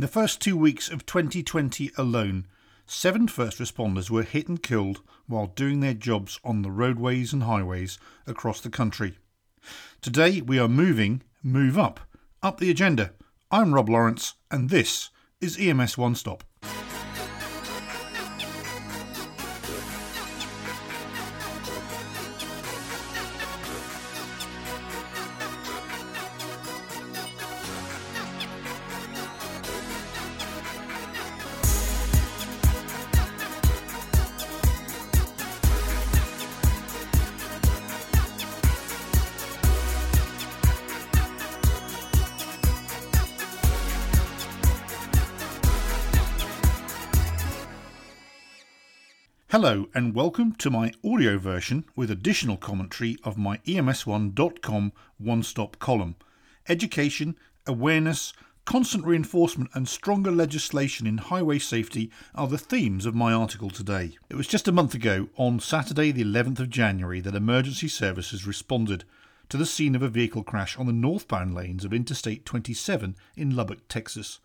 In the first two weeks of 2020 alone, seven first responders were hit and killed while doing their jobs on the roadways and highways across the country. Today we are moving, move up, up the agenda. I'm Rob Lawrence, and this is EMS One Stop. Hello, and welcome to my audio version with additional commentary of my EMS1.com one stop column. Education, awareness, constant reinforcement, and stronger legislation in highway safety are the themes of my article today. It was just a month ago, on Saturday, the 11th of January, that emergency services responded to the scene of a vehicle crash on the northbound lanes of Interstate 27 in Lubbock, Texas.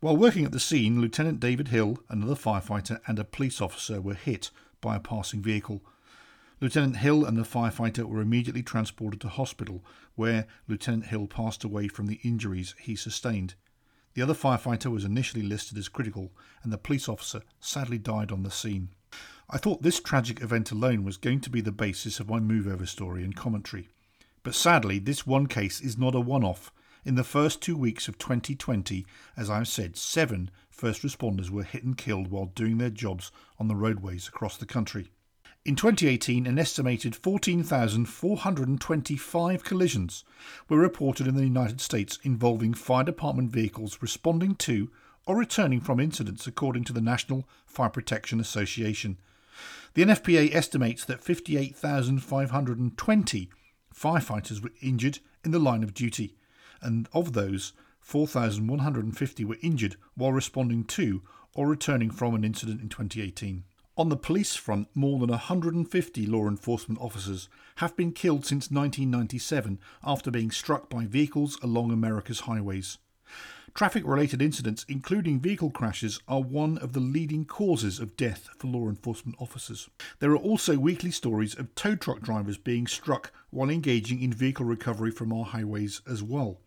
While working at the scene, Lieutenant David Hill, another firefighter, and a police officer were hit by a passing vehicle. Lieutenant Hill and the firefighter were immediately transported to hospital, where Lieutenant Hill passed away from the injuries he sustained. The other firefighter was initially listed as critical, and the police officer sadly died on the scene. I thought this tragic event alone was going to be the basis of my move over story and commentary. But sadly, this one case is not a one off. In the first two weeks of 2020, as I've said, seven first responders were hit and killed while doing their jobs on the roadways across the country. In 2018, an estimated 14,425 collisions were reported in the United States involving fire department vehicles responding to or returning from incidents, according to the National Fire Protection Association. The NFPA estimates that 58,520 firefighters were injured in the line of duty and of those, 4,150 were injured while responding to or returning from an incident in 2018. On the police front, more than 150 law enforcement officers have been killed since 1997 after being struck by vehicles along America's highways. Traffic related incidents, including vehicle crashes, are one of the leading causes of death for law enforcement officers. There are also weekly stories of tow truck drivers being struck while engaging in vehicle recovery from our highways as well.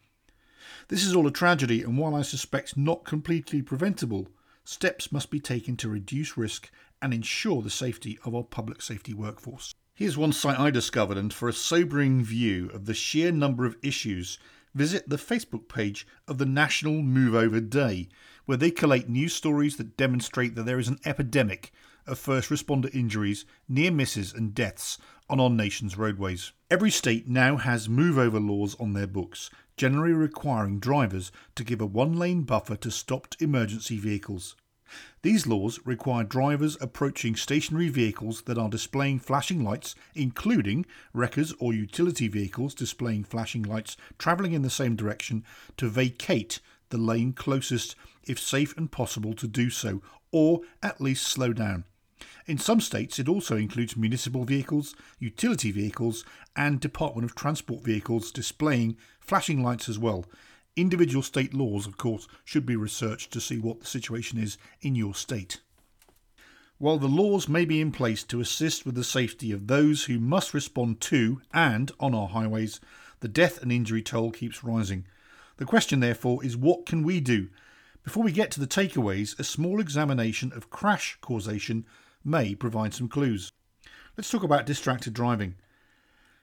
This is all a tragedy, and while I suspect not completely preventable, steps must be taken to reduce risk and ensure the safety of our public safety workforce. Here's one site I discovered, and for a sobering view of the sheer number of issues, visit the Facebook page of the National Move Over Day, where they collate news stories that demonstrate that there is an epidemic of first responder injuries, near misses, and deaths on our nation's roadways. Every state now has move over laws on their books, generally requiring drivers to give a one lane buffer to stopped emergency vehicles. These laws require drivers approaching stationary vehicles that are displaying flashing lights, including wreckers or utility vehicles displaying flashing lights travelling in the same direction, to vacate the lane closest if safe and possible to do so, or at least slow down. In some states, it also includes municipal vehicles, utility vehicles, and Department of Transport vehicles displaying flashing lights as well. Individual state laws, of course, should be researched to see what the situation is in your state. While the laws may be in place to assist with the safety of those who must respond to and on our highways, the death and injury toll keeps rising. The question, therefore, is what can we do? Before we get to the takeaways, a small examination of crash causation may provide some clues. Let's talk about distracted driving.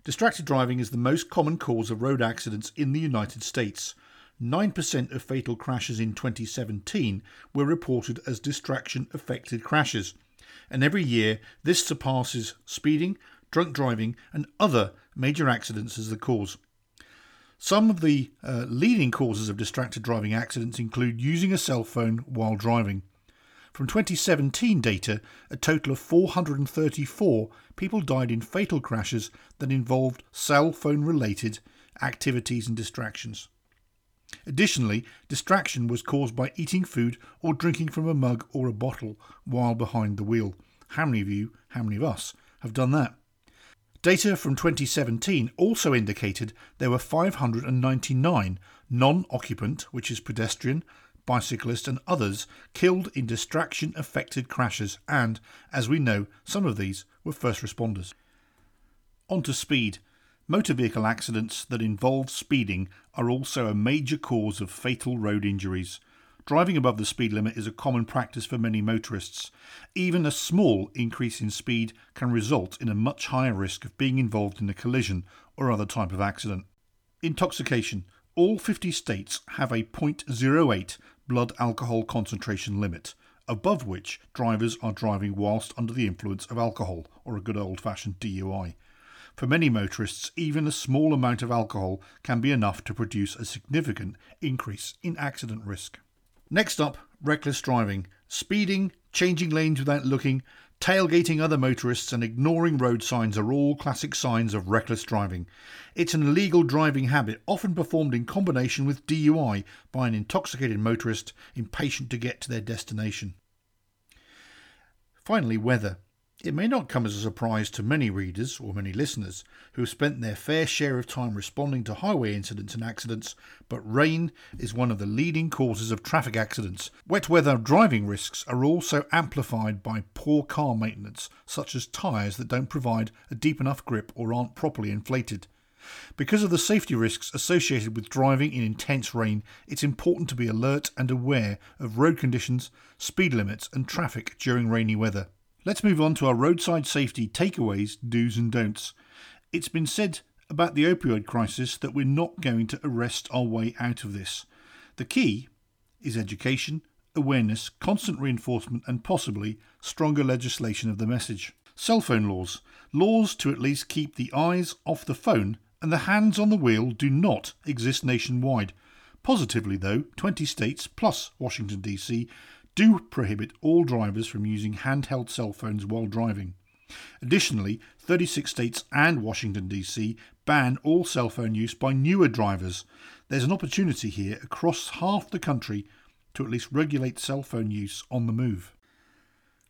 Distracted driving is the most common cause of road accidents in the United States. 9% of fatal crashes in 2017 were reported as distraction affected crashes, and every year this surpasses speeding, drunk driving, and other major accidents as the cause. Some of the uh, leading causes of distracted driving accidents include using a cell phone while driving. From 2017 data, a total of 434 people died in fatal crashes that involved cell phone related activities and distractions. Additionally, distraction was caused by eating food or drinking from a mug or a bottle while behind the wheel. How many of you, how many of us, have done that? Data from 2017 also indicated there were 599 non occupant, which is pedestrian, bicyclists, and others killed in distraction affected crashes, and, as we know, some of these were first responders. On to speed. Motor vehicle accidents that involve speeding are also a major cause of fatal road injuries. Driving above the speed limit is a common practice for many motorists. Even a small increase in speed can result in a much higher risk of being involved in a collision or other type of accident. Intoxication. All 50 states have a 0.08 blood alcohol concentration limit, above which drivers are driving whilst under the influence of alcohol or a good old fashioned DUI. For many motorists, even a small amount of alcohol can be enough to produce a significant increase in accident risk. Next up, reckless driving. Speeding, changing lanes without looking, tailgating other motorists, and ignoring road signs are all classic signs of reckless driving. It's an illegal driving habit, often performed in combination with DUI by an intoxicated motorist impatient to get to their destination. Finally, weather. It may not come as a surprise to many readers or many listeners who have spent their fair share of time responding to highway incidents and accidents, but rain is one of the leading causes of traffic accidents. Wet weather driving risks are also amplified by poor car maintenance, such as tyres that don't provide a deep enough grip or aren't properly inflated. Because of the safety risks associated with driving in intense rain, it's important to be alert and aware of road conditions, speed limits, and traffic during rainy weather. Let's move on to our roadside safety takeaways, do's and don'ts. It's been said about the opioid crisis that we're not going to arrest our way out of this. The key is education, awareness, constant reinforcement, and possibly stronger legislation of the message. Cell phone laws. Laws to at least keep the eyes off the phone and the hands on the wheel do not exist nationwide. Positively, though, 20 states plus Washington, D.C do prohibit all drivers from using handheld cell phones while driving. Additionally, 36 states and Washington, D.C. ban all cell phone use by newer drivers. There's an opportunity here across half the country to at least regulate cell phone use on the move.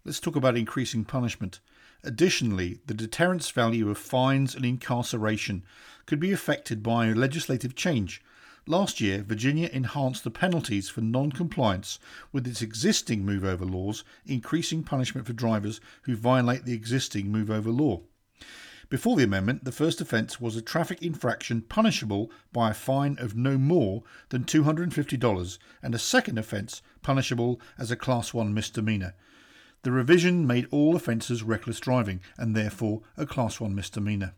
Let's talk about increasing punishment. Additionally, the deterrence value of fines and incarceration could be affected by legislative change Last year, Virginia enhanced the penalties for non compliance with its existing move over laws, increasing punishment for drivers who violate the existing move over law. Before the amendment, the first offence was a traffic infraction punishable by a fine of no more than $250 and a second offence punishable as a Class 1 misdemeanour. The revision made all offences reckless driving and therefore a Class 1 misdemeanour.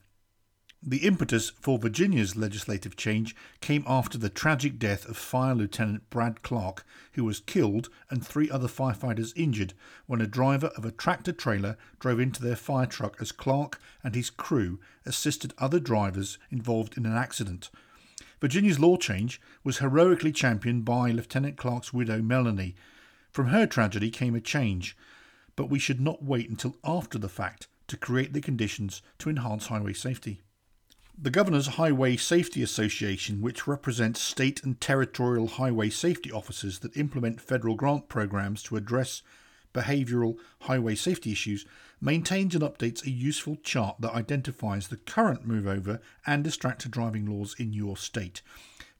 The impetus for Virginia's legislative change came after the tragic death of Fire Lieutenant Brad Clark, who was killed and three other firefighters injured when a driver of a tractor trailer drove into their fire truck as Clark and his crew assisted other drivers involved in an accident. Virginia's law change was heroically championed by Lieutenant Clark's widow Melanie. From her tragedy came a change, but we should not wait until after the fact to create the conditions to enhance highway safety. The Governor's Highway Safety Association, which represents state and territorial highway safety officers that implement federal grant programs to address behavioural highway safety issues, maintains and updates a useful chart that identifies the current move over and distracted driving laws in your state.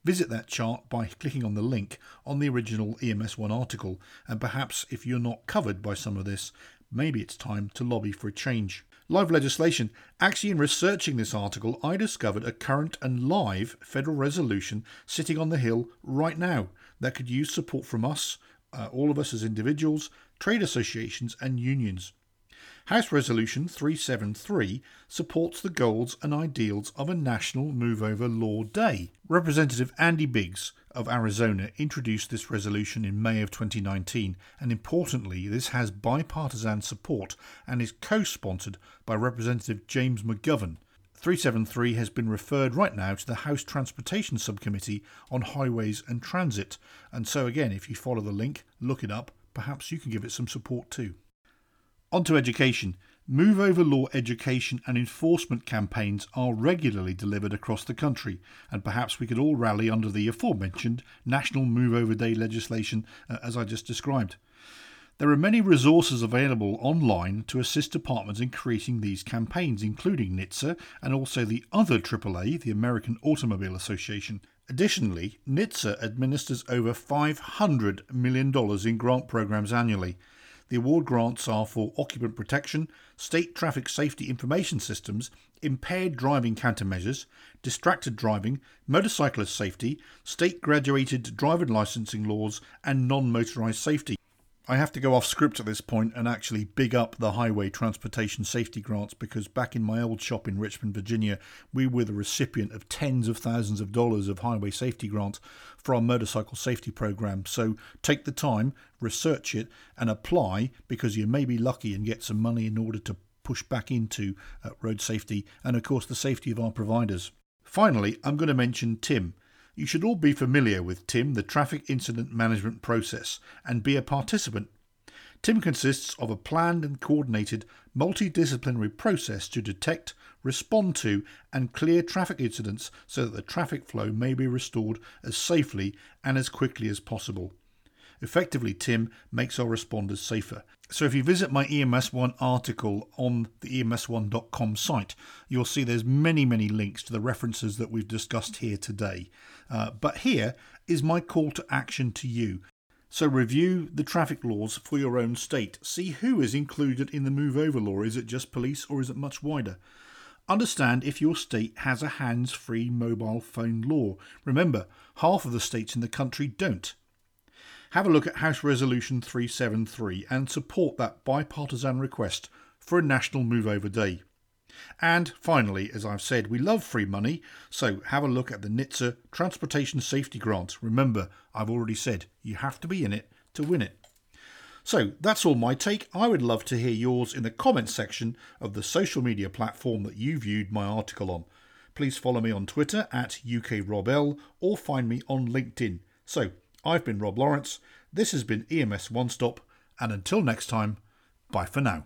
Visit that chart by clicking on the link on the original EMS1 article, and perhaps if you're not covered by some of this, maybe it's time to lobby for a change live legislation. Actually, in researching this article, I discovered a current and live federal resolution sitting on the Hill right now that could use support from us, uh, all of us as individuals, trade associations, and unions. House Resolution 373 supports the goals and ideals of a National Move Over Law Day. Representative Andy Biggs of Arizona introduced this resolution in May of 2019, and importantly, this has bipartisan support and is co sponsored by Representative James McGovern. 373 has been referred right now to the House Transportation Subcommittee on Highways and Transit, and so again, if you follow the link, look it up, perhaps you can give it some support too. On to education. Move Over Law education and enforcement campaigns are regularly delivered across the country, and perhaps we could all rally under the aforementioned National Move Over Day legislation uh, as I just described. There are many resources available online to assist departments in creating these campaigns, including NHTSA and also the other AAA, the American Automobile Association. Additionally, NHTSA administers over $500 million in grant programs annually. The award grants are for occupant protection, state traffic safety information systems, impaired driving countermeasures, distracted driving, motorcyclist safety, state graduated driver licensing laws, and non motorised safety. I have to go off script at this point and actually big up the highway transportation safety grants because back in my old shop in Richmond, Virginia, we were the recipient of tens of thousands of dollars of highway safety grants for our motorcycle safety program. So take the time, research it, and apply because you may be lucky and get some money in order to push back into uh, road safety and, of course, the safety of our providers. Finally, I'm going to mention TIM. You should all be familiar with TIM, the Traffic Incident Management Process, and be a participant. TIM consists of a planned and coordinated multidisciplinary process to detect, respond to, and clear traffic incidents so that the traffic flow may be restored as safely and as quickly as possible. Effectively, TIM makes our responders safer. So if you visit my EMS1 article on the ems1.com site, you'll see there's many, many links to the references that we've discussed here today. Uh, but here is my call to action to you. So review the traffic laws for your own state. See who is included in the move over law. Is it just police or is it much wider? Understand if your state has a hands free mobile phone law. Remember, half of the states in the country don't have a look at House Resolution 373 and support that bipartisan request for a national move over day. And finally, as I've said, we love free money, so have a look at the NHTSA Transportation Safety Grant. Remember, I've already said you have to be in it to win it. So that's all my take. I would love to hear yours in the comments section of the social media platform that you viewed my article on. Please follow me on Twitter at UKRobL or find me on LinkedIn. So I've been Rob Lawrence. This has been EMS One Stop, and until next time, bye for now.